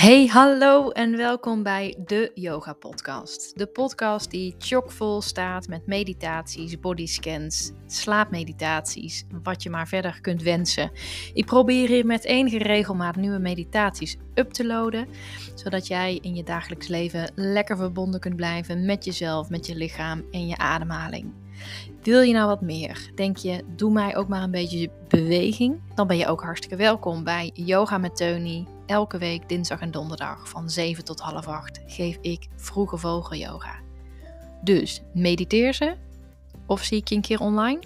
Hey, hallo en welkom bij de Yoga Podcast. De podcast die chockvol staat met meditaties, bodyscans, slaapmeditaties, wat je maar verder kunt wensen. Ik probeer hier met enige regelmaat nieuwe meditaties up te loaden, zodat jij in je dagelijks leven lekker verbonden kunt blijven met jezelf, met je lichaam en je ademhaling. Wil je nou wat meer? Denk je, doe mij ook maar een beetje beweging? Dan ben je ook hartstikke welkom bij Yoga met Tony. Elke week dinsdag en donderdag van 7 tot half 8 geef ik vroege vogel yoga. Dus mediteer ze of zie ik je een keer online?